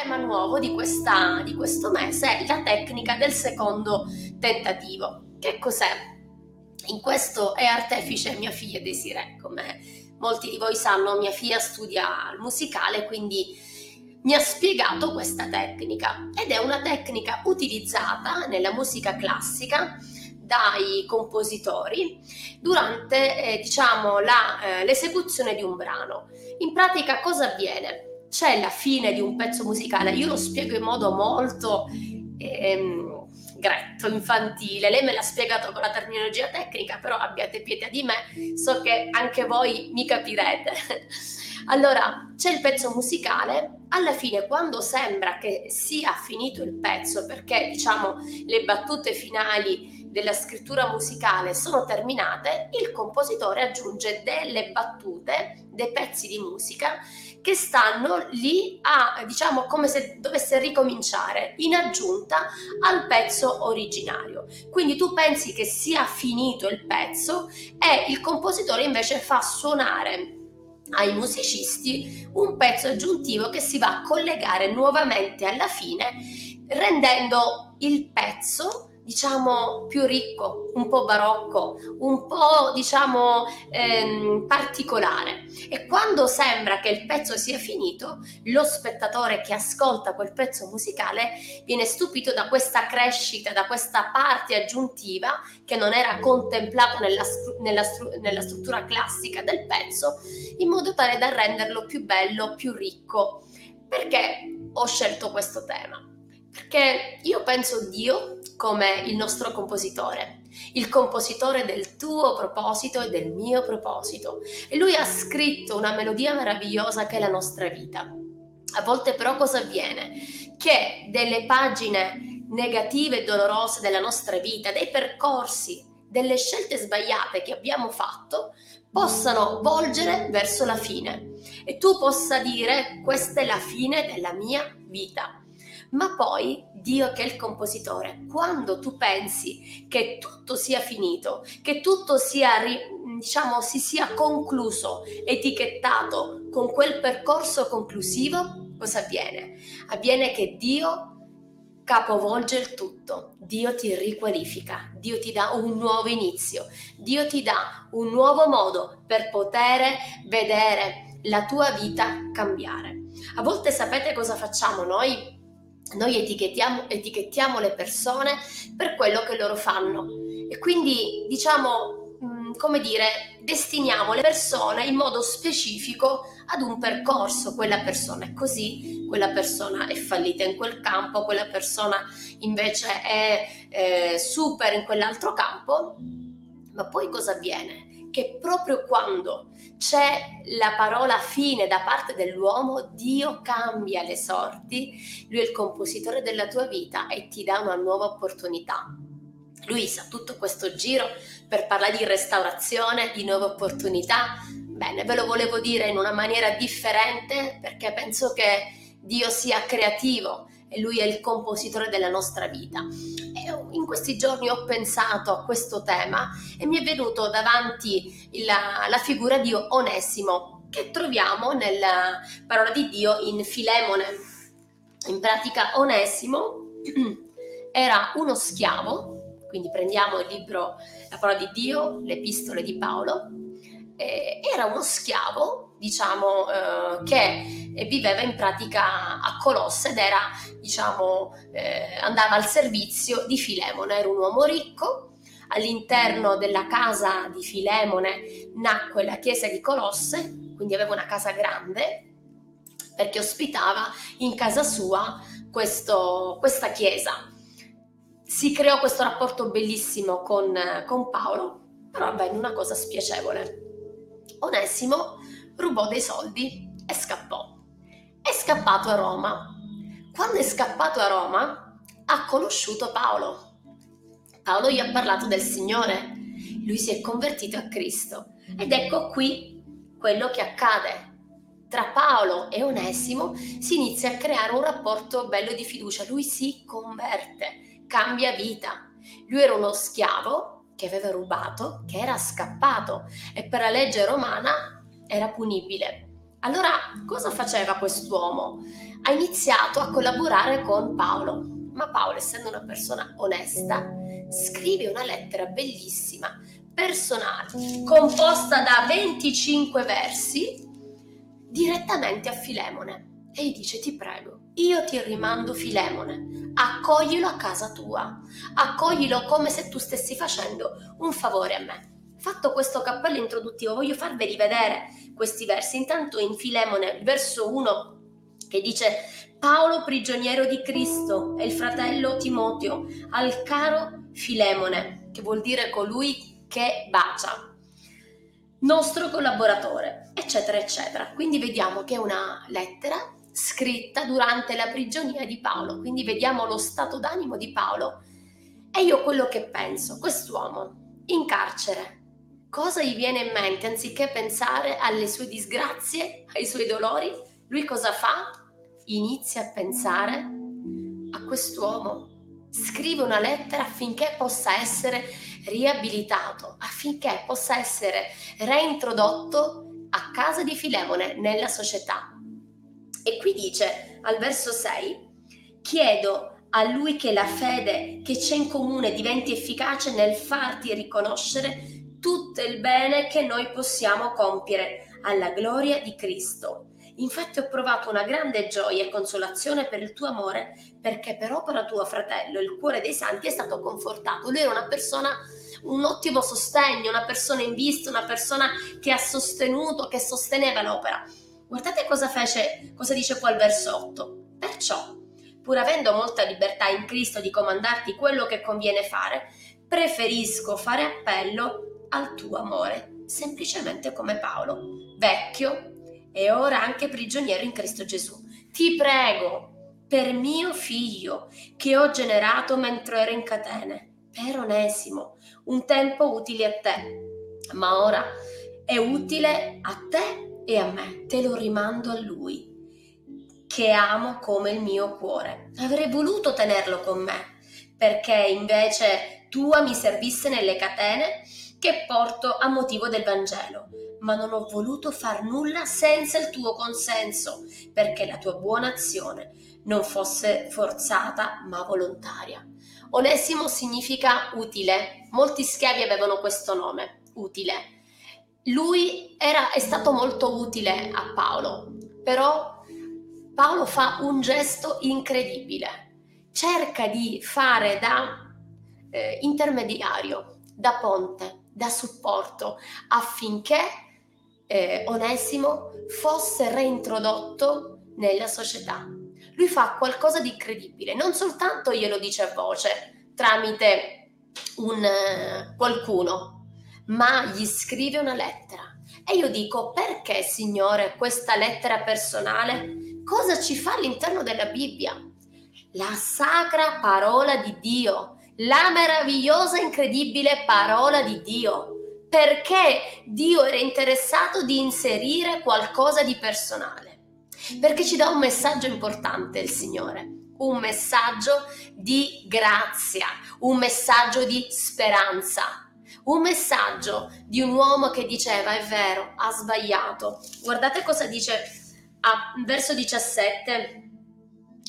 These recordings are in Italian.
tema nuovo di, questa, di questo mese è la tecnica del secondo tentativo. Che cos'è? In questo è artefice mia figlia Desiree, come molti di voi sanno, mia figlia studia il musicale, quindi mi ha spiegato questa tecnica ed è una tecnica utilizzata nella musica classica dai compositori durante eh, diciamo la, eh, l'esecuzione di un brano. In pratica cosa avviene? C'è la fine di un pezzo musicale, io lo spiego in modo molto ehm, gretto, infantile, lei me l'ha spiegato con la terminologia tecnica, però abbiate pietà di me, so che anche voi mi capirete. Allora, c'è il pezzo musicale, alla fine quando sembra che sia finito il pezzo, perché diciamo le battute finali della scrittura musicale sono terminate, il compositore aggiunge delle battute, dei pezzi di musica che stanno lì a, diciamo, come se dovesse ricominciare in aggiunta al pezzo originario. Quindi tu pensi che sia finito il pezzo e il compositore invece fa suonare ai musicisti un pezzo aggiuntivo che si va a collegare nuovamente alla fine rendendo il pezzo diciamo più ricco, un po' barocco, un po' diciamo ehm, particolare. E quando sembra che il pezzo sia finito, lo spettatore che ascolta quel pezzo musicale viene stupito da questa crescita, da questa parte aggiuntiva che non era contemplata nella, nella, nella struttura classica del pezzo, in modo tale da renderlo più bello, più ricco. Perché ho scelto questo tema? Perché io penso Dio come il nostro compositore, il compositore del tuo proposito e del mio proposito. E lui ha scritto una melodia meravigliosa che è la nostra vita. A volte però cosa avviene? Che delle pagine negative e dolorose della nostra vita, dei percorsi, delle scelte sbagliate che abbiamo fatto, possano volgere verso la fine e tu possa dire questa è la fine della mia vita ma poi Dio che è il compositore, quando tu pensi che tutto sia finito, che tutto sia, diciamo, si sia concluso, etichettato con quel percorso conclusivo, cosa avviene? Avviene che Dio capovolge il tutto, Dio ti riqualifica, Dio ti dà un nuovo inizio, Dio ti dà un nuovo modo per poter vedere la tua vita cambiare. A volte sapete cosa facciamo noi? Noi etichettiamo, etichettiamo le persone per quello che loro fanno e quindi diciamo come dire, destiniamo le persone in modo specifico ad un percorso. Quella persona è così, quella persona è fallita in quel campo, quella persona invece è eh, super in quell'altro campo. Ma poi cosa avviene? Che proprio quando c'è la parola fine da parte dell'uomo, Dio cambia le sorti, lui è il compositore della tua vita e ti dà una nuova opportunità. Lui sa tutto questo giro per parlare di restaurazione, di nuove opportunità. Bene, ve lo volevo dire in una maniera differente perché penso che Dio sia creativo e lui è il compositore della nostra vita. Questi giorni ho pensato a questo tema e mi è venuto davanti la, la figura di Onesimo che troviamo nella parola di Dio in Filemone. In pratica Onesimo era uno schiavo, quindi prendiamo il libro, la parola di Dio, le epistole di Paolo, era uno schiavo, diciamo, eh, che viveva in pratica a Colosse ed era, diciamo, eh, andava al servizio di Filemone, era un uomo ricco. All'interno della casa di Filemone nacque la chiesa di Colosse, quindi aveva una casa grande perché ospitava in casa sua questo, questa chiesa. Si creò questo rapporto bellissimo con, con Paolo, però avvenne una cosa spiacevole Onesimo rubò dei soldi e scappò. È scappato a Roma. Quando è scappato a Roma ha conosciuto Paolo. Paolo gli ha parlato del Signore. Lui si è convertito a Cristo. Ed ecco qui quello che accade. Tra Paolo e Onesimo si inizia a creare un rapporto bello di fiducia. Lui si converte, cambia vita. Lui era uno schiavo che aveva rubato, che era scappato e per la legge romana era punibile. Allora, cosa faceva quest'uomo? Ha iniziato a collaborare con Paolo, ma Paolo, essendo una persona onesta, scrive una lettera bellissima, personale, composta da 25 versi, direttamente a Filemone. E gli dice, ti prego, io ti rimando Filemone, accoglilo a casa tua, accoglilo come se tu stessi facendo un favore a me. Fatto questo cappello introduttivo, voglio farveli vedere questi versi. Intanto in Filemone, verso 1, che dice Paolo prigioniero di Cristo e il fratello Timoteo al caro Filemone, che vuol dire colui che bacia, nostro collaboratore, eccetera, eccetera. Quindi vediamo che è una lettera scritta durante la prigionia di Paolo, quindi vediamo lo stato d'animo di Paolo. E io quello che penso, quest'uomo in carcere, cosa gli viene in mente anziché pensare alle sue disgrazie, ai suoi dolori? Lui cosa fa? Inizia a pensare a quest'uomo. Scrive una lettera affinché possa essere riabilitato, affinché possa essere reintrodotto a casa di Filemone nella società. E qui dice al verso 6, chiedo a lui che la fede che c'è in comune diventi efficace nel farti riconoscere tutto il bene che noi possiamo compiere alla gloria di Cristo. Infatti ho provato una grande gioia e consolazione per il tuo amore, perché per opera tua, fratello, il cuore dei santi è stato confortato. Lui era una persona, un ottimo sostegno, una persona in vista, una persona che ha sostenuto, che sosteneva l'opera. Guardate cosa fece, cosa dice qua il verso 8. Perciò, pur avendo molta libertà in Cristo di comandarti quello che conviene fare, preferisco fare appello al tuo amore, semplicemente come Paolo, vecchio e ora anche prigioniero in Cristo Gesù. Ti prego per mio figlio che ho generato mentre ero in catene, per Onesimo, un tempo utile a te, ma ora è utile a te e a me, te lo rimando a lui, che amo come il mio cuore. Avrei voluto tenerlo con me, perché invece tua mi servisse nelle catene che porto a motivo del Vangelo, ma non ho voluto far nulla senza il tuo consenso, perché la tua buona azione non fosse forzata ma volontaria. Onesimo significa utile, molti schiavi avevano questo nome, utile. Lui era, è stato molto utile a Paolo, però Paolo fa un gesto incredibile, cerca di fare da eh, intermediario, da ponte da supporto affinché eh, Onesimo fosse reintrodotto nella società. Lui fa qualcosa di incredibile, non soltanto glielo dice a voce tramite un, uh, qualcuno, ma gli scrive una lettera. E io dico, perché Signore questa lettera personale? Cosa ci fa all'interno della Bibbia? La sacra parola di Dio la meravigliosa, incredibile parola di Dio. Perché Dio era interessato di inserire qualcosa di personale. Perché ci dà un messaggio importante il Signore, un messaggio di grazia, un messaggio di speranza, un messaggio di un uomo che diceva è vero, ha sbagliato. Guardate cosa dice a verso 17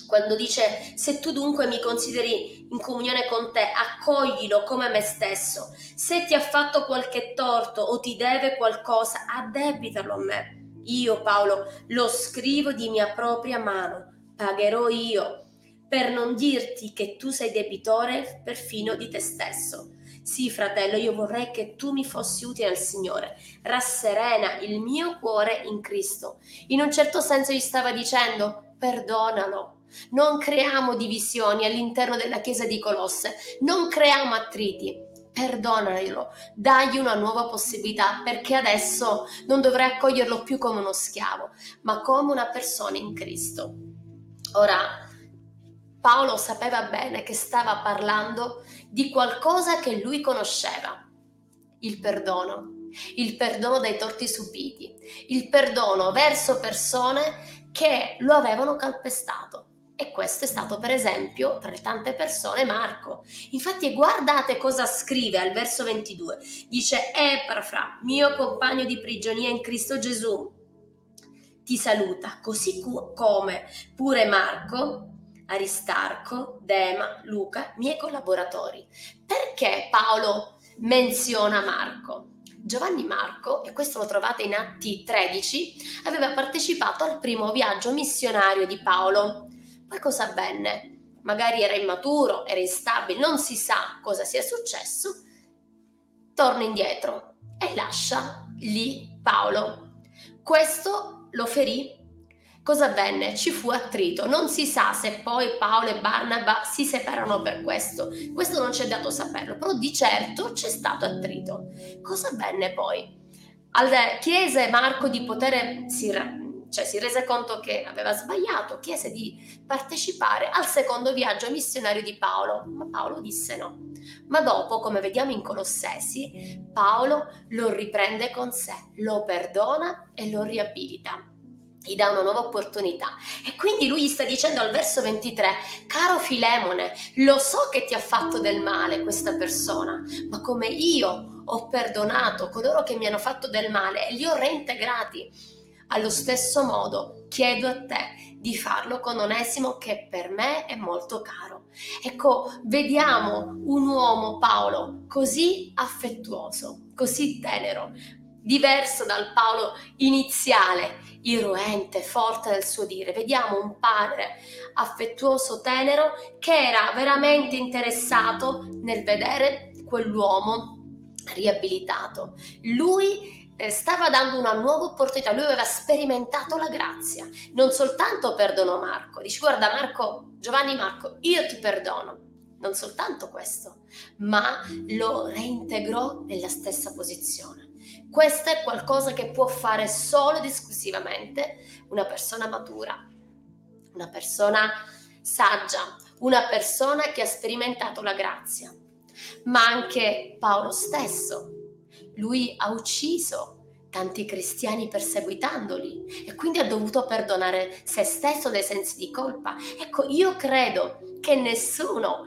quando dice se tu dunque mi consideri in comunione con te, accoglilo come me stesso. Se ti ha fatto qualche torto o ti deve qualcosa, addebitalo a me. Io, Paolo, lo scrivo di mia propria mano, pagherò io, per non dirti che tu sei debitore perfino di te stesso. Sì, fratello, io vorrei che tu mi fossi utile al Signore. Rasserena il mio cuore in Cristo. In un certo senso gli stava dicendo, perdonalo, non creiamo divisioni all'interno della chiesa di Colosse, non creiamo attriti. Perdonalo, dagli una nuova possibilità perché adesso non dovrai accoglierlo più come uno schiavo, ma come una persona in Cristo. Ora, Paolo sapeva bene che stava parlando di qualcosa che lui conosceva, il perdono, il perdono dai torti subiti, il perdono verso persone che lo avevano calpestato. E questo è stato, per esempio, tra le tante persone, Marco. Infatti, guardate cosa scrive al verso 22. Dice, Eprafra, mio compagno di prigionia in Cristo Gesù, ti saluta, così come pure Marco, Aristarco, Dema, Luca, miei collaboratori. Perché Paolo menziona Marco? Giovanni Marco, e questo lo trovate in Atti 13, aveva partecipato al primo viaggio missionario di Paolo. Poi cosa avvenne? Magari era immaturo, era instabile, non si sa cosa sia successo. Torna indietro e lascia lì Paolo. Questo lo ferì. Cosa avvenne? Ci fu attrito. Non si sa se poi Paolo e Barnaba si separarono per questo. Questo non c'è dato saperlo, però di certo c'è stato attrito. Cosa avvenne poi? Al chiese Marco di poter, si, cioè si rese conto che aveva sbagliato, chiese di partecipare al secondo viaggio missionario di Paolo, ma Paolo disse no. Ma dopo, come vediamo in Colossesi, Paolo lo riprende con sé, lo perdona e lo riabilita gli dà una nuova opportunità. E quindi lui gli sta dicendo al verso 23, caro Filemone, lo so che ti ha fatto del male questa persona, ma come io ho perdonato coloro che mi hanno fatto del male e li ho reintegrati, allo stesso modo chiedo a te di farlo con Onesimo che per me è molto caro. Ecco, vediamo un uomo, Paolo, così affettuoso, così tenero, diverso dal Paolo iniziale, irruente, forte nel suo dire. Vediamo un padre affettuoso, tenero, che era veramente interessato nel vedere quell'uomo riabilitato. Lui eh, stava dando una nuova opportunità, lui aveva sperimentato la grazia, non soltanto perdonò Marco, dice guarda Marco, Giovanni Marco, io ti perdono, non soltanto questo, ma lo reintegrò nella stessa posizione. Questo è qualcosa che può fare solo ed esclusivamente una persona matura, una persona saggia, una persona che ha sperimentato la grazia. Ma anche Paolo stesso, lui ha ucciso tanti cristiani perseguitandoli e quindi ha dovuto perdonare se stesso dei sensi di colpa. Ecco, io credo che nessuno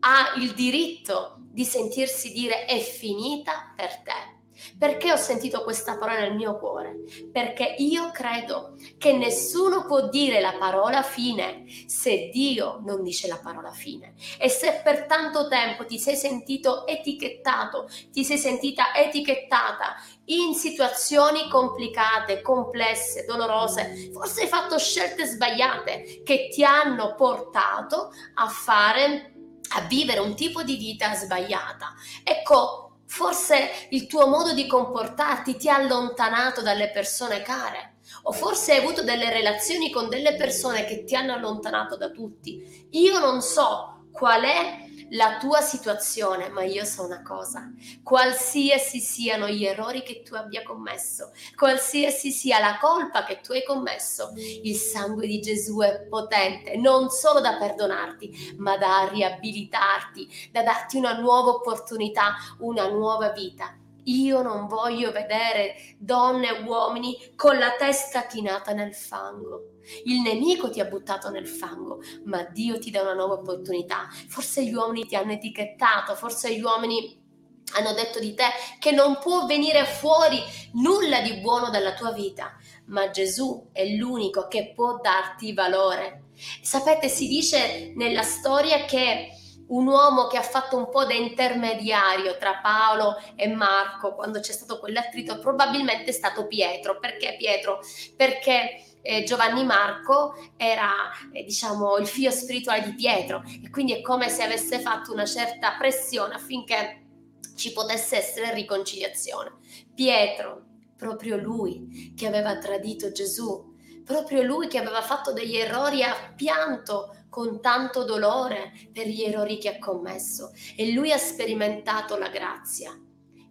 ha il diritto di sentirsi dire è finita per te perché ho sentito questa parola nel mio cuore? Perché io credo che nessuno può dire la parola fine se Dio non dice la parola fine. E se per tanto tempo ti sei sentito etichettato, ti sei sentita etichettata in situazioni complicate, complesse, dolorose, forse hai fatto scelte sbagliate che ti hanno portato a fare a vivere un tipo di vita sbagliata. Ecco, Forse il tuo modo di comportarti ti ha allontanato dalle persone care. O forse hai avuto delle relazioni con delle persone che ti hanno allontanato da tutti. Io non so qual è la tua situazione, ma io so una cosa, qualsiasi siano gli errori che tu abbia commesso, qualsiasi sia la colpa che tu hai commesso, il sangue di Gesù è potente, non solo da perdonarti, ma da riabilitarti, da darti una nuova opportunità, una nuova vita. Io non voglio vedere donne e uomini con la testa chinata nel fango. Il nemico ti ha buttato nel fango, ma Dio ti dà una nuova opportunità. Forse gli uomini ti hanno etichettato, forse gli uomini hanno detto di te che non può venire fuori nulla di buono dalla tua vita, ma Gesù è l'unico che può darti valore. Sapete, si dice nella storia che un uomo che ha fatto un po' da intermediario tra Paolo e Marco quando c'è stato quell'attrito probabilmente è stato Pietro. Perché Pietro? Perché eh, Giovanni Marco era eh, diciamo il figlio spirituale di Pietro e quindi è come se avesse fatto una certa pressione affinché ci potesse essere riconciliazione. Pietro, proprio lui che aveva tradito Gesù, proprio lui che aveva fatto degli errori a pianto con tanto dolore per gli errori che ha commesso e lui ha sperimentato la grazia.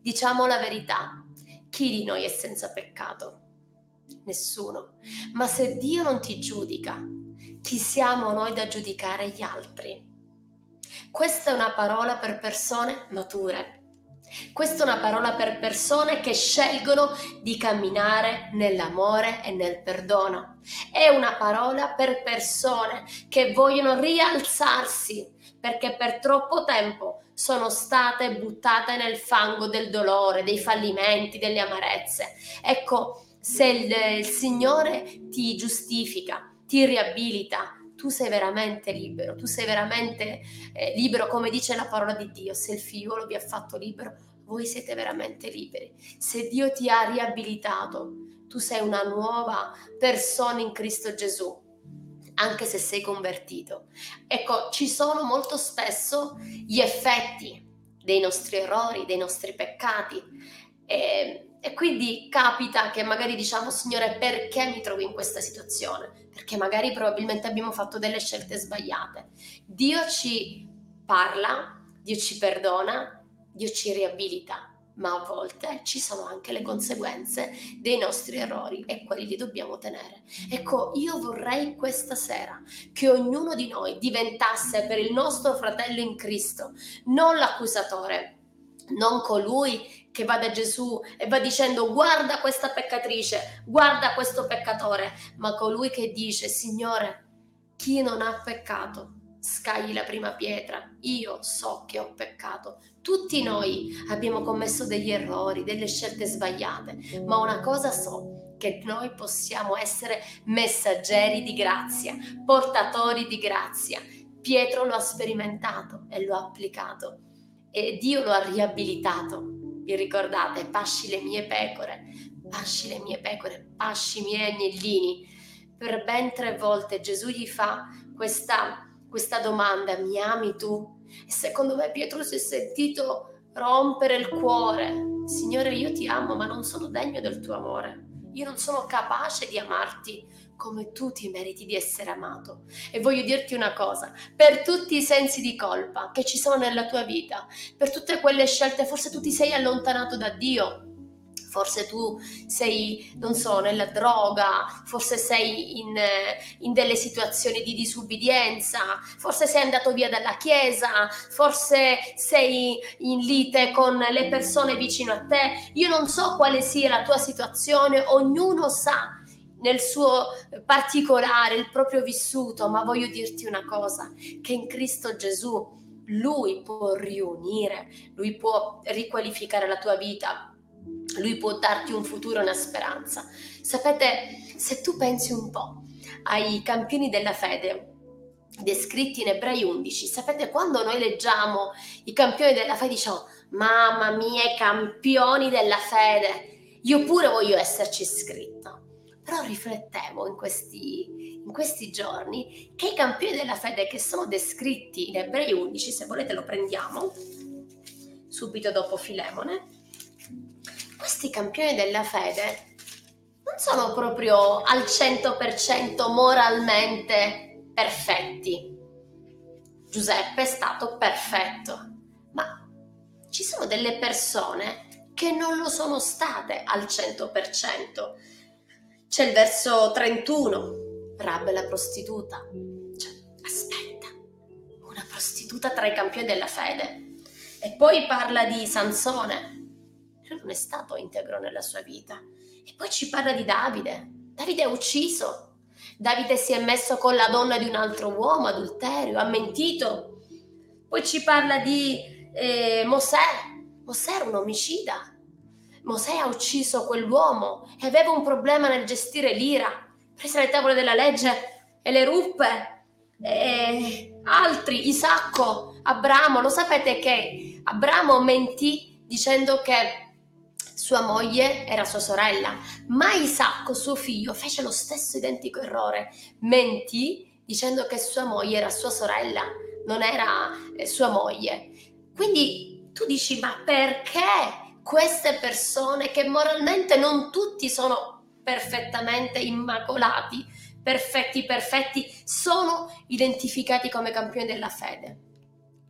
Diciamo la verità, chi di noi è senza peccato? Nessuno. Ma se Dio non ti giudica, chi siamo noi da giudicare gli altri? Questa è una parola per persone mature, questa è una parola per persone che scelgono di camminare nell'amore e nel perdono. È una parola per persone che vogliono rialzarsi perché per troppo tempo sono state buttate nel fango del dolore, dei fallimenti, delle amarezze. Ecco, se il, il Signore ti giustifica, ti riabilita, tu sei veramente libero, tu sei veramente eh, libero come dice la parola di Dio, se il figliolo vi ha fatto libero, voi siete veramente liberi. Se Dio ti ha riabilitato, tu sei una nuova persona in Cristo Gesù, anche se sei convertito. Ecco, ci sono molto spesso gli effetti dei nostri errori, dei nostri peccati. E, e quindi capita che magari diciamo, Signore, perché mi trovo in questa situazione? Perché magari probabilmente abbiamo fatto delle scelte sbagliate. Dio ci parla, Dio ci perdona, Dio ci riabilita, ma a volte ci sono anche le conseguenze dei nostri errori e quelli li dobbiamo tenere. Ecco, io vorrei questa sera che ognuno di noi diventasse per il nostro fratello in Cristo non l'accusatore, non colui che va da Gesù e va dicendo guarda questa peccatrice, guarda questo peccatore, ma colui che dice Signore, chi non ha peccato, scagli la prima pietra, io so che ho peccato. Tutti noi abbiamo commesso degli errori, delle scelte sbagliate, ma una cosa so, che noi possiamo essere messaggeri di grazia, portatori di grazia. Pietro lo ha sperimentato e lo ha applicato e Dio lo ha riabilitato. Vi ricordate? Pasci le mie pecore, pasci le mie pecore, pasci i miei agnellini. Per ben tre volte Gesù gli fa questa, questa domanda, mi ami tu? E secondo me Pietro si è sentito rompere il cuore. Signore, io ti amo, ma non sono degno del tuo amore. Io non sono capace di amarti come tu ti meriti di essere amato. E voglio dirti una cosa, per tutti i sensi di colpa che ci sono nella tua vita, per tutte quelle scelte, forse tu ti sei allontanato da Dio, forse tu sei, non so, nella droga, forse sei in, in, delle situazioni di disubbidienza, forse sei andato via dalla chiesa, forse sei in lite con le persone vicino a te. Io non so quale sia la tua situazione, ognuno sa nel suo particolare, il proprio vissuto, ma voglio dirti una cosa, che in Cristo Gesù lui può riunire, lui può riqualificare la tua vita, lui può darti un futuro una speranza. Sapete, se tu pensi un po' ai campioni della fede, descritti in Ebrei 11, sapete quando noi leggiamo i campioni della fede diciamo mamma mia i campioni della fede, io pure voglio esserci iscritto però riflettevo in questi, in questi giorni che i campioni della fede che sono descritti in Ebrei 11, se volete lo prendiamo, subito dopo Filemone, questi campioni della fede non sono proprio al 100% moralmente perfetti. Giuseppe è stato perfetto, ma ci sono delle persone che non lo sono state al 100%. C'è il verso 31, Rab la prostituta. Cioè, aspetta, una prostituta tra i campioni della fede. E poi parla di Sansone. Lui non è stato integro nella sua vita. E poi ci parla di Davide. Davide è ucciso. Davide si è messo con la donna di un altro uomo, adulterio, ha mentito. Poi ci parla di eh, Mosè. Mosè era un omicida, Mosè ha ucciso quell'uomo e aveva un problema nel gestire l'ira. Prese le tavole della legge e le ruppe. E altri, Isacco, Abramo, lo sapete che Abramo mentì dicendo che sua moglie era sua sorella, ma Isacco, suo figlio, fece lo stesso identico errore. Mentì dicendo che sua moglie era sua sorella, non era eh, sua moglie. Quindi tu dici, ma perché queste persone che moralmente non tutti sono perfettamente immacolati, perfetti, perfetti, sono identificati come campioni della fede.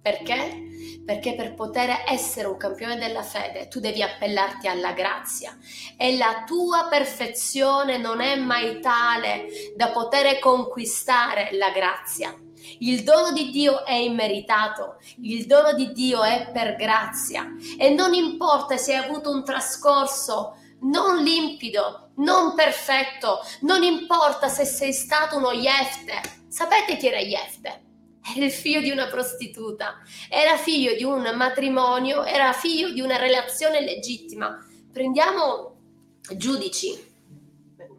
Perché? Perché per poter essere un campione della fede tu devi appellarti alla grazia e la tua perfezione non è mai tale da poter conquistare la grazia il dono di Dio è immeritato, il dono di Dio è per grazia e non importa se hai avuto un trascorso non limpido, non perfetto, non importa se sei stato uno Jefte. Sapete chi era Jefte? Era il figlio di una prostituta, era figlio di un matrimonio, era figlio di una relazione legittima. Prendiamo giudici,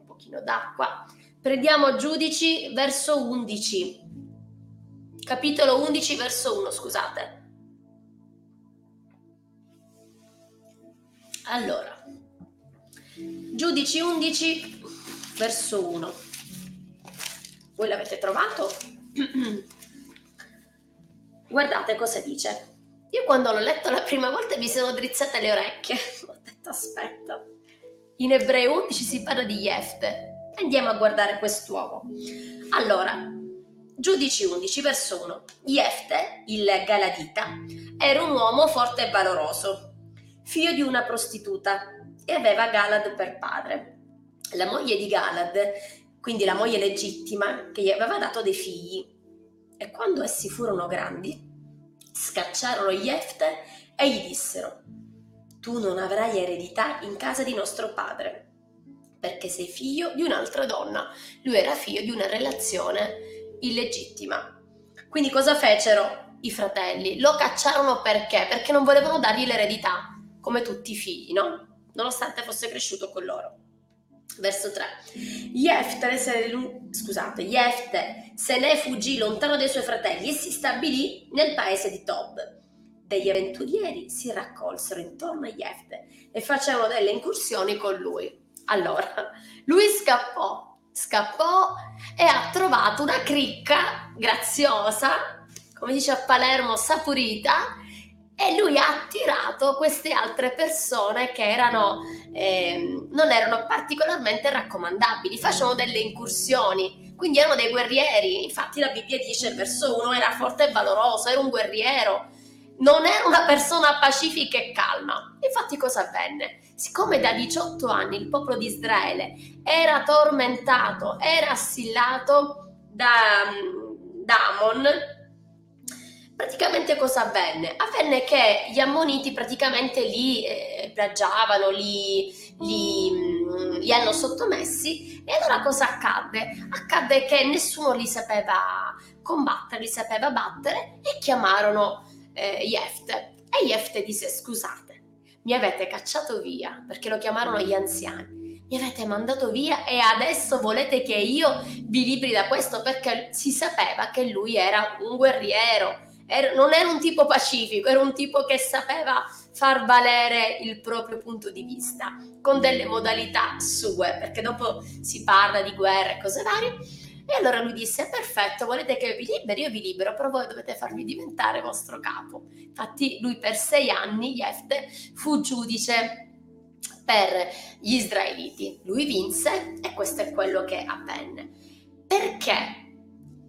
pochino d'acqua. Prendiamo Giudici verso 11. Capitolo 11 verso 1, scusate. Allora, Giudici 11 verso 1. Voi l'avete trovato? Guardate cosa dice. Io quando l'ho letto la prima volta mi sono drizzate le orecchie. Ho detto aspetta. In Ebrei 11 si parla di Jefte. Andiamo a guardare quest'uomo. Allora, Giudici 11 verso 1. Jefte, il Galadita, era un uomo forte e valoroso, figlio di una prostituta e aveva Galad per padre. La moglie di Galad, quindi la moglie legittima, che gli aveva dato dei figli. E quando essi furono grandi, scacciarono Jefte e gli dissero, tu non avrai eredità in casa di nostro padre, perché sei figlio di un'altra donna. Lui era figlio di una relazione illegittima. Quindi cosa fecero i fratelli? Lo cacciarono perché? Perché non volevano dargli l'eredità, come tutti i figli, no? Nonostante fosse cresciuto con loro. Verso 3. Jefte se, scusate, Jefte se ne fuggì lontano dai suoi fratelli e si stabilì nel paese di Tob. Degli avventurieri si raccolsero intorno a Jefte e facevano delle incursioni con lui. Allora, lui scappò, scappò e ha trovato una cricca graziosa, come dice a Palermo, saporita, e lui ha attirato queste altre persone che erano, eh, non erano particolarmente raccomandabili, facevano delle incursioni, quindi erano dei guerrieri, infatti la Bibbia dice verso uno era forte e valoroso, era un guerriero, non era una persona pacifica e calma. Infatti cosa avvenne? Siccome da 18 anni il popolo di Israele era tormentato, era assillato da, da Amon, praticamente cosa avvenne? Avvenne che gli ammoniti praticamente li eh, plagiavano, li, li, mm, li, hanno sottomessi e allora cosa accadde? Accadde che nessuno li sapeva combattere, li sapeva battere e chiamarono eh, Jefte. E Jefte disse scusate, mi avete cacciato via perché lo chiamarono gli anziani mi avete mandato via e adesso volete che io vi libri da questo perché si sapeva che lui era un guerriero, era, non era un tipo pacifico, era un tipo che sapeva far valere il proprio punto di vista con delle modalità sue, perché dopo si parla di guerra e cose varie. E allora lui disse: Perfetto, volete che vi liberi? Io vi libero, però voi dovete farmi diventare vostro capo. Infatti, lui per sei anni, Jefte, fu giudice per gli israeliti. Lui vinse e questo è quello che avvenne. Perché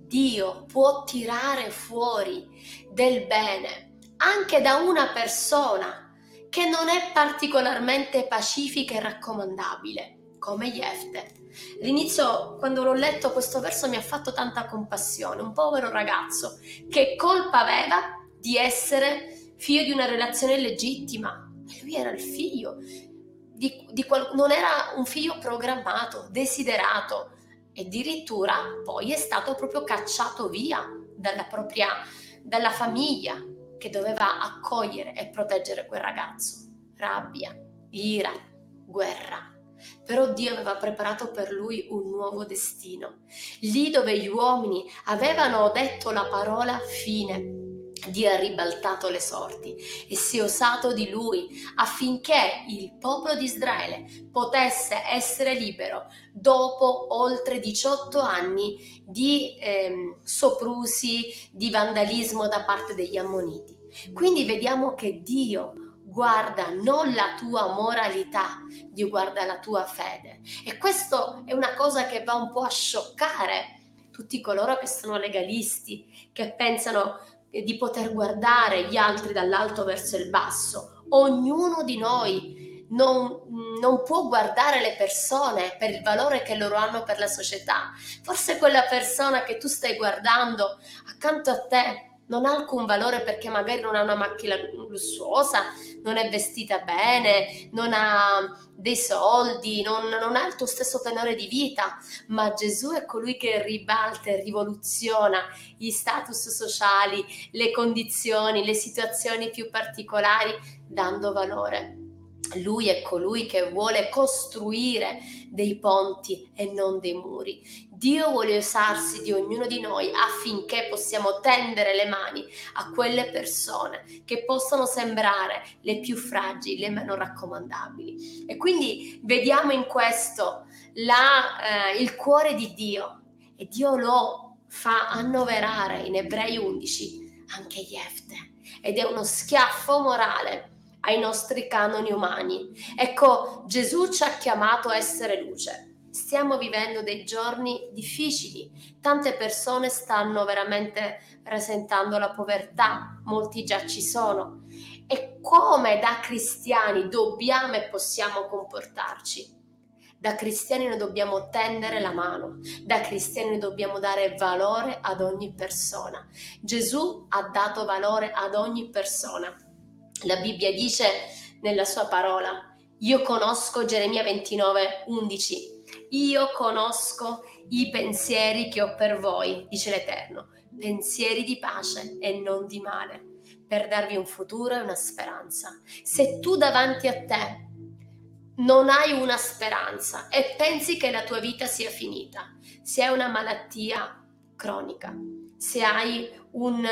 Dio può tirare fuori del bene anche da una persona che non è particolarmente pacifica e raccomandabile, come Jefte. L'inizio, quando l'ho letto questo verso, mi ha fatto tanta compassione. Un povero ragazzo che colpa aveva di essere figlio di una relazione legittima. E lui era il figlio, di, di qual- non era un figlio programmato, desiderato e addirittura poi è stato proprio cacciato via dalla propria dalla famiglia che doveva accogliere e proteggere quel ragazzo. Rabbia, ira, guerra. Però Dio aveva preparato per lui un nuovo destino. Lì dove gli uomini avevano detto la parola fine, Dio ha ribaltato le sorti e si è usato di lui affinché il popolo di Israele potesse essere libero dopo oltre 18 anni di eh, soprusi, di vandalismo da parte degli ammoniti. Quindi vediamo che Dio guarda non la tua moralità, Dio guarda la tua fede. E questo è una cosa che va un po' a scioccare tutti coloro che sono legalisti, che pensano di poter guardare gli altri dall'alto verso il basso. Ognuno di noi non, non, può guardare le persone per il valore che loro hanno per la società. Forse quella persona che tu stai guardando accanto a te non ha alcun valore perché magari non ha una macchina lussuosa, non è vestita bene, non ha dei soldi, non, non, ha il tuo stesso tenore di vita, ma Gesù è colui che ribalta e rivoluziona gli status sociali, le condizioni, le situazioni più particolari, dando valore lui è colui che vuole costruire dei ponti e non dei muri. Dio vuole usarsi di ognuno di noi affinché possiamo tendere le mani a quelle persone che possono sembrare le più fragili, le meno raccomandabili. E quindi vediamo in questo la, eh, il cuore di Dio e Dio lo fa annoverare in Ebrei 11 anche Jefte ed è uno schiaffo morale ai nostri canoni umani. Ecco, Gesù ci ha chiamato a essere luce. Stiamo vivendo dei giorni difficili, tante persone stanno veramente rasentando la povertà, molti già ci sono. E come da cristiani dobbiamo e possiamo comportarci? Da cristiani noi dobbiamo tendere la mano, da cristiani noi dobbiamo dare valore ad ogni persona. Gesù ha dato valore ad ogni persona la Bibbia dice nella sua parola, io conosco Geremia 29, 11, io conosco i pensieri che ho per voi, dice l'Eterno, pensieri di pace e non di male, per darvi un futuro e una speranza. Se tu davanti a te non hai una speranza e pensi che la tua vita sia finita, se hai una malattia cronica, se hai un,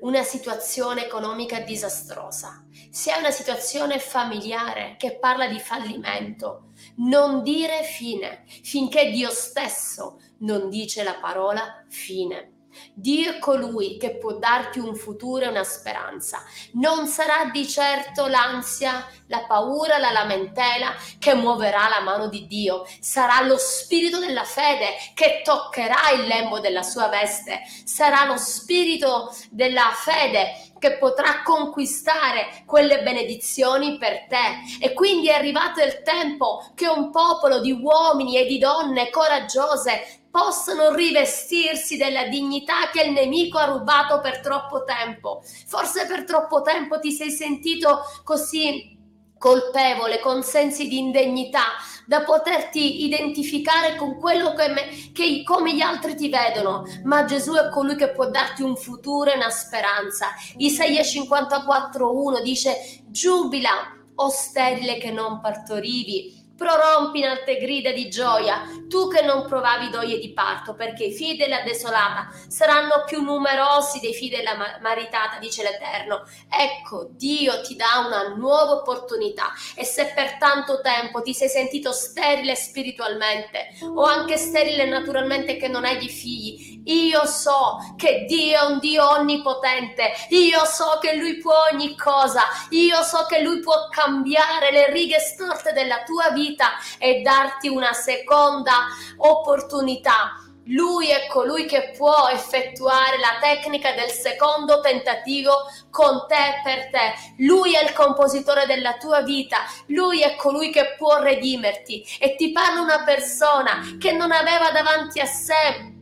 una situazione economica disastrosa, se hai una situazione familiare che parla di fallimento, non dire fine finché Dio stesso non dice la parola fine. Dio è colui che può darti un futuro e una speranza. Non sarà di certo l'ansia, la paura, la lamentela che muoverà la mano di Dio. Sarà lo spirito della fede che toccherà il lembo della sua veste. Sarà lo spirito della fede che potrà conquistare quelle benedizioni per te. E quindi è arrivato il tempo che un popolo di uomini e di donne coraggiose possano rivestirsi della dignità che il nemico ha rubato per troppo tempo. Forse per troppo tempo ti sei sentito così colpevole, con sensi di indegnità, da poterti identificare con quello che, me, che, come gli altri ti vedono, ma Gesù è colui che può darti un futuro e una speranza. Isaia 54:1 dice: Giubila, o sterile che non partorivi prorompi in alte grida di gioia, tu che non provavi doglie di parto, perché i figli della desolata saranno più numerosi dei figli della maritata, dice l'Eterno. Ecco, Dio ti dà una nuova opportunità e se per tanto tempo ti sei sentito sterile spiritualmente o anche sterile naturalmente che non hai di figli, io so che Dio è un Dio onnipotente, io so che Lui può ogni cosa, io so che Lui può cambiare le righe storte della tua vita vita e darti una seconda opportunità. Lui è colui che può effettuare la tecnica del secondo tentativo con te per te. Lui è il compositore della tua vita. Lui è colui che può redimerti. E ti parla una persona che non aveva davanti a sé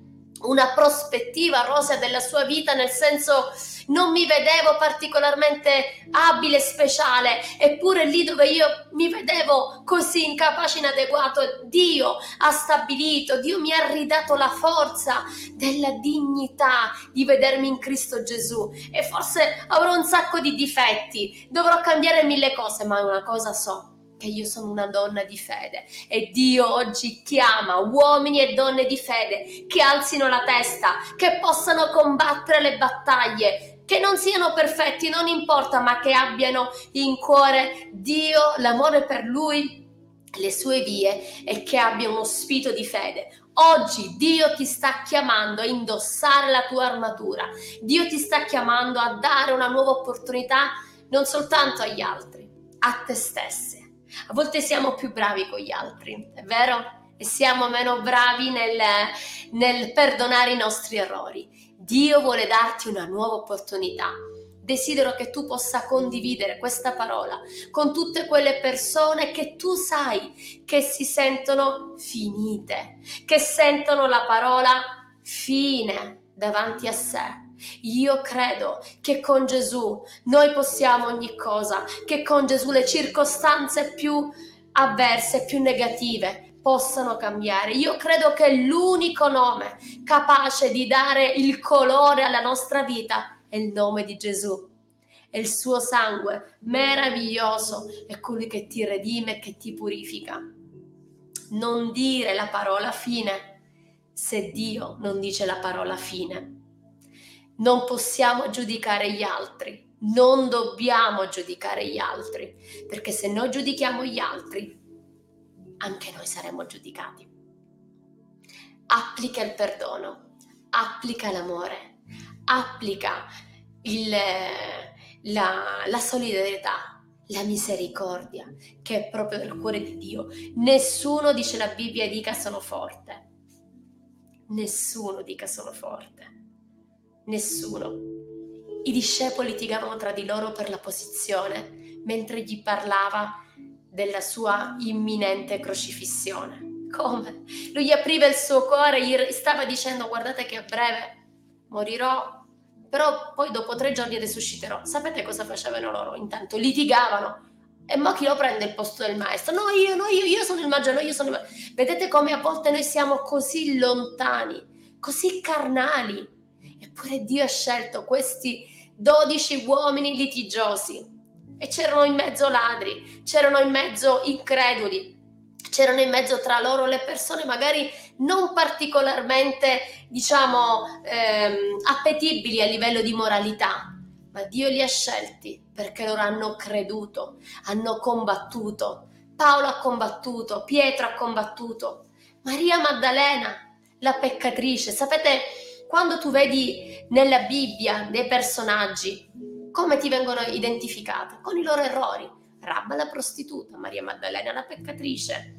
una prospettiva rosea della sua vita, nel senso non mi vedevo particolarmente abile speciale, eppure lì dove io mi vedevo così incapace, inadeguato, Dio ha stabilito, Dio mi ha ridato la forza della dignità di vedermi in Cristo Gesù. E forse avrò un sacco di difetti, dovrò cambiare mille cose, ma una cosa so, che io sono una donna di fede e Dio oggi chiama uomini e donne di fede che alzino la testa, che possano combattere le battaglie, che non siano perfetti, non importa, ma che abbiano in cuore Dio, l'amore per Lui, le sue vie e che abbia uno spirito di fede. Oggi Dio ti sta chiamando a indossare la tua armatura, Dio ti sta chiamando a dare una nuova opportunità non soltanto agli altri, a te stesse. A volte siamo più bravi con gli altri, è vero? E siamo meno bravi nel, nel perdonare i nostri errori. Dio vuole darti una nuova opportunità. Desidero che tu possa condividere questa parola con tutte quelle persone che tu sai che si sentono finite, che sentono la parola fine davanti a sé. Io credo che con Gesù noi possiamo ogni cosa, che con Gesù le circostanze più avverse, più negative possano cambiare. Io credo che l'unico nome capace di dare il colore alla nostra vita è il nome di Gesù. e il suo sangue meraviglioso è colui che ti redime che ti purifica. Non dire la parola fine se Dio non dice la parola fine. Non possiamo giudicare gli altri, non dobbiamo giudicare gli altri, perché se noi giudichiamo gli altri, anche noi saremo giudicati. Applica il perdono, applica l'amore, applica il, la, la solidarietà, la misericordia, che è proprio del cuore di Dio. Nessuno, dice la Bibbia, dica sono forte. Nessuno dica sono forte. Nessuno. I discepoli litigavano tra di loro per la posizione, mentre gli parlava della sua imminente crocifissione. Come? Lui gli apriva il suo cuore, gli stava dicendo guardate che a breve morirò, però poi dopo tre giorni risusciterò. Sapete cosa facevano loro? Intanto litigavano. E ma chi lo prende il posto del maestro? No, io, no, io, io sono il maggio, no, io sono il maggio. Vedete come a volte noi siamo così lontani, così carnali. Eppure Dio ha scelto questi dodici uomini litigiosi. E c'erano in mezzo ladri, c'erano in mezzo increduli, c'erano in mezzo tra loro le persone magari non particolarmente, diciamo, ehm, appetibili a livello di moralità, ma Dio li ha scelti perché loro hanno creduto, hanno combattuto. Paolo ha combattuto, Pietro ha combattuto, Maria Maddalena, la peccatrice. Sapete, quando tu vedi nella Bibbia dei personaggi, come ti vengono identificati? Con i loro errori. Rabba la prostituta, Maria Maddalena la peccatrice,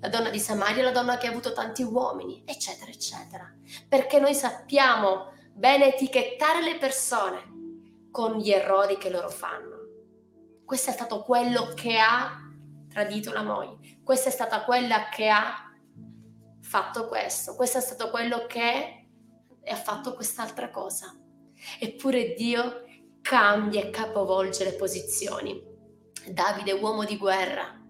la donna di Samaria, la donna che ha avuto tanti uomini, eccetera, eccetera. Perché noi sappiamo bene etichettare le persone con gli errori che loro fanno. Questo è stato quello che ha tradito la moglie, questa è stata quella che ha fatto questo, questo è stato quello che ha fatto quest'altra cosa. Eppure Dio cambia e capovolge le posizioni. Davide, uomo di guerra,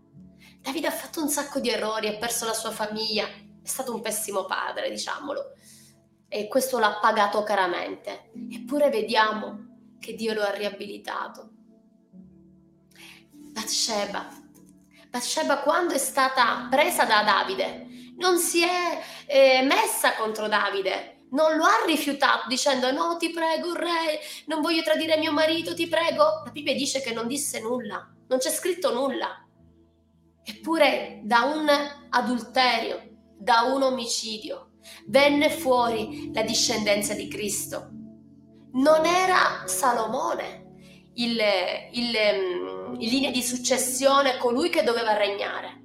Davide ha fatto un sacco di errori, ha perso la sua famiglia, è stato un pessimo padre, diciamolo. E questo l'ha pagato caramente. Eppure vediamo che Dio lo ha riabilitato. Bathsheba. Bathsheba quando è stata presa da Davide non si è eh, messa contro Davide, non lo ha rifiutato dicendo no ti prego re, non voglio tradire mio marito, ti prego. La Bibbia dice che non disse nulla, non c'è scritto nulla. Eppure da un adulterio, da un omicidio, venne fuori la discendenza di Cristo. Non era Salomone il, il, mm, in linea di successione colui che doveva regnare.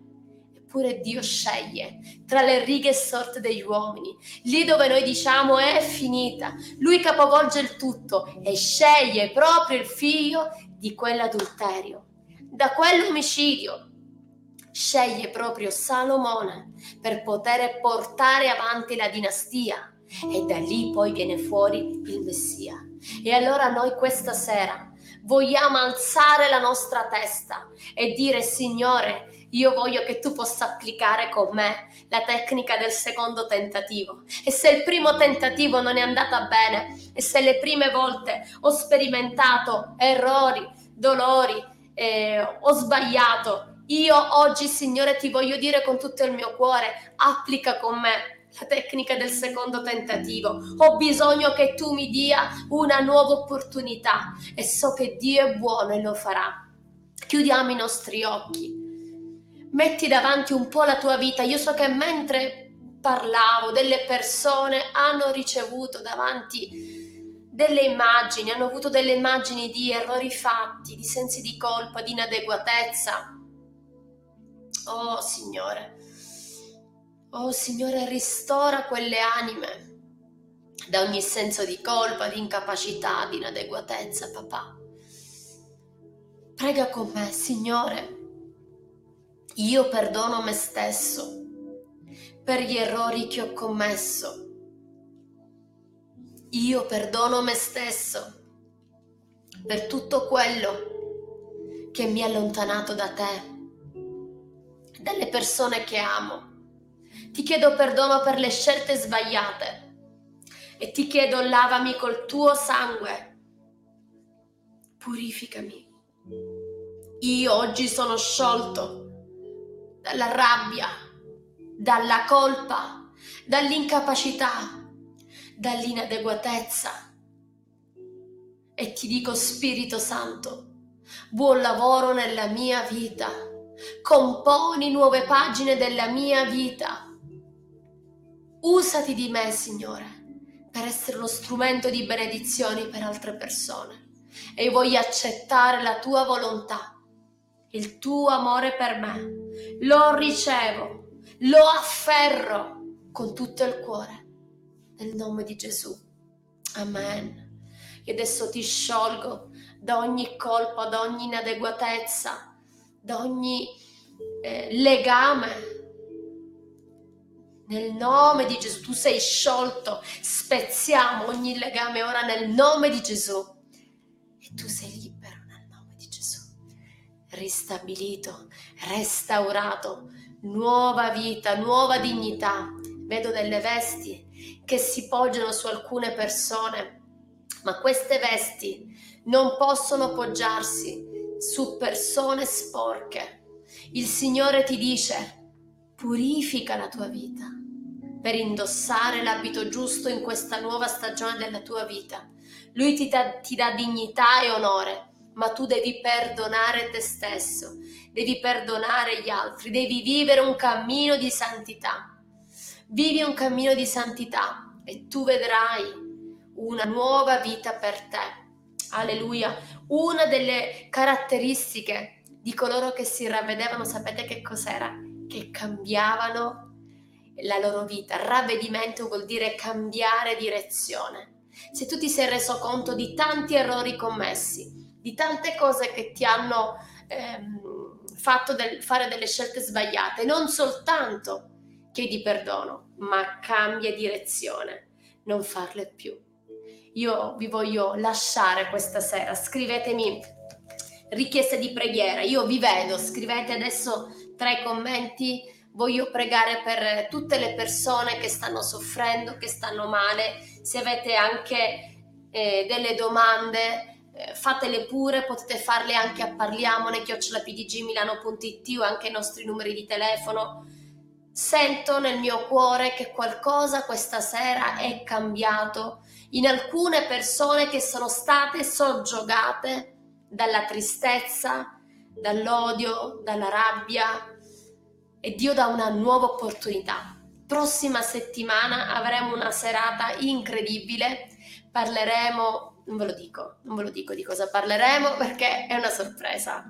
Eppure Dio sceglie tra le righe sorte degli uomini, lì dove noi diciamo è finita, lui capovolge il tutto e sceglie proprio il figlio di quell'adulterio, da quell'omicidio, sceglie proprio Salomone per poter portare avanti la dinastia e da lì poi viene fuori il Messia. E allora noi questa sera vogliamo alzare la nostra testa e dire Signore, io voglio che tu possa applicare con me la tecnica del secondo tentativo. E se il primo tentativo non è andata bene e se le prime volte ho sperimentato errori, dolori, eh, ho sbagliato, io oggi, Signore, ti voglio dire con tutto il mio cuore, applica con me la tecnica del secondo tentativo. Ho bisogno che tu mi dia una nuova opportunità e so che Dio è buono e lo farà. Chiudiamo i nostri occhi. Metti davanti un po' la tua vita. Io so che mentre parlavo, delle persone hanno ricevuto davanti delle immagini, hanno avuto delle immagini di errori fatti, di sensi di colpa, di inadeguatezza Oh Signore, oh Signore, ristora quelle anime da ogni senso di colpa, di incapacità, di inadeguatezza, papà. Prega con me, Signore. Io perdono me stesso per gli errori che ho commesso. Io perdono me stesso per tutto quello che mi ha allontanato da te delle persone che amo. Ti chiedo perdono per le scelte sbagliate e ti chiedo lavami col tuo sangue. purificami. Io oggi sono sciolto dalla rabbia, dalla colpa, dall'incapacità, dall'inadeguatezza. E ti dico Spirito Santo, buon lavoro nella mia vita, componi nuove pagine della mia vita. Usati di me, Signore, per essere uno strumento di benedizioni per altre persone. E voglio accettare la tua volontà, il tuo amore per me. Lo ricevo, lo afferro con tutto il cuore. Nel nome di Gesù. Amen. E adesso ti sciolgo da ogni colpa, da ogni inadeguatezza, da ogni eh, legame. Nel nome di Gesù, tu sei sciolto, spezziamo ogni legame ora nel nome di Gesù. E tu sei Ristabilito, restaurato, nuova vita, nuova dignità. Vedo delle vesti che si poggiano su alcune persone, ma queste vesti non possono poggiarsi su persone sporche. Il Signore ti dice, purifica la tua vita per indossare l'abito giusto in questa nuova stagione della tua vita. Lui ti dà, ti dà dignità e onore, ma tu devi perdonare te stesso, devi perdonare gli altri, devi vivere un cammino di santità. Vivi un cammino di santità e tu vedrai una nuova vita per te alleluia, una delle caratteristiche di coloro che si ravvedevano, sapete che cos'era? Che cambiavano la loro vita. Ravvedimento vuol dire cambiare direzione. Se tu ti sei reso conto di tanti errori commessi, di tante cose che ti hanno ehm, fatto del, fare delle scelte sbagliate, non soltanto chiedi perdono, ma cambia direzione, non farle più io vi voglio lasciare questa sera. Scrivetemi richieste di preghiera. Io vi vedo, scrivete adesso tra i commenti. Voglio pregare per tutte le persone che stanno soffrendo, che stanno male. Se avete anche eh, delle domande, eh, fatele pure, potete farle anche a parliamone, chiocciolapdgmilano.it o anche i nostri numeri di telefono. Sento nel mio cuore che qualcosa questa sera è cambiato in alcune persone che sono state soggiogate dalla tristezza, dall'odio, dalla rabbia e Dio dà una nuova opportunità. Prossima settimana avremo una serata incredibile, parleremo, non ve lo dico, non ve lo dico di cosa parleremo perché è una sorpresa.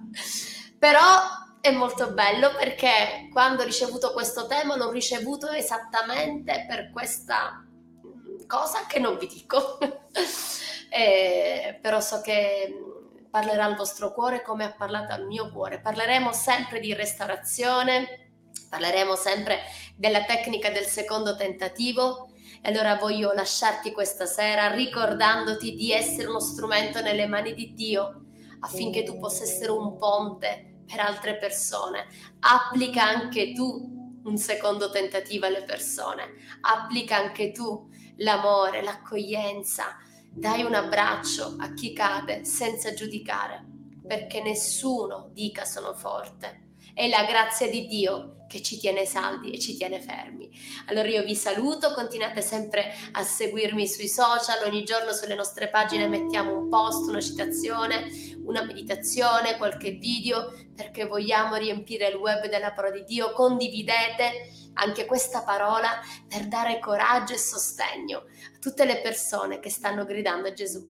Però è molto bello perché quando ho ricevuto questo tema l'ho ricevuto esattamente per questa cosa che non vi dico, eh, però so che parlerà al vostro cuore come ha parlato al mio cuore. Parleremo sempre di restaurazione, parleremo sempre della tecnica del secondo tentativo. E allora voglio lasciarti questa sera ricordandoti di essere uno strumento nelle mani di Dio affinché tu possa essere un ponte per altre persone. Applica anche tu un secondo tentativo alle persone. Applica anche tu l'amore, l'accoglienza, dai un abbraccio a chi cade senza giudicare, perché nessuno dica sono forte. È la grazia di Dio che ci tiene saldi e ci tiene fermi. Allora io vi saluto, continuate sempre a seguirmi sui social, ogni giorno sulle nostre pagine mettiamo un post, una citazione, una meditazione, qualche video, perché vogliamo riempire il web della parola di Dio. Condividete anche questa parola per dare coraggio e sostegno a tutte le persone che stanno gridando a Gesù.